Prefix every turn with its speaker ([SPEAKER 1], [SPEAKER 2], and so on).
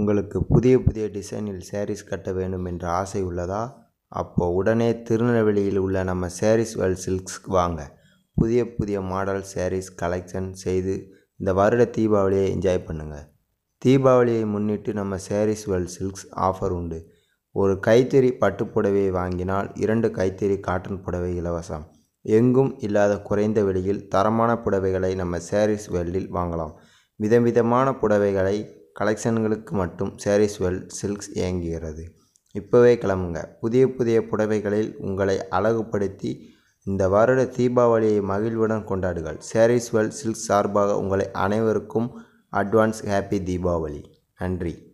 [SPEAKER 1] உங்களுக்கு புதிய புதிய டிசைனில் சாரீஸ் கட்ட வேண்டும் என்ற ஆசை உள்ளதா? அப்போ உடனே திருநெல்வேலியில் உள்ள நம்ம சாரீஸ் வேல் சில்க்ஸ்க்கு வாங்க. புதிய புதிய மாடல் சாரீஸ் கலெக்ஷன் செய்து இந்த வருட தீபாவளியை என்ஜாய் பண்ணுங்கள் தீபாவளியை முன்னிட்டு நம்ம சாரீஸ் வேல் சில்க்ஸ் ஆஃபர் உண்டு. ஒரு கைத்தறி பட்டு புடவையை வாங்கினால் இரண்டு கைத்தறி காட்டன் புடவை இலவசம். எங்கும் இல்லாத குறைந்த விலையில் தரமான புடவைகளை நம்ம சாரீஸ் வேர்ல்டில் வாங்கலாம். விதவிதமான புடவைகளை கலெக்ஷன்களுக்கு மட்டும் சாரீஸ் வேர்ல்ட் சில்க்ஸ் இயங்குகிறது. இப்போவே கிளம்புங்க. புதிய புதிய புடவைகளில் உங்களை அழகுபடுத்தி இந்த வருட தீபாவளியை மகிழ்வுடன் கொண்டாடுங்கள். சாரீஸ் வேர்ல்ட் சில்க்ஸ் சார்பாக உங்களை அனைவருக்கும் அட்வான்ஸ் ஹாப்பி தீபாவளி. நன்றி.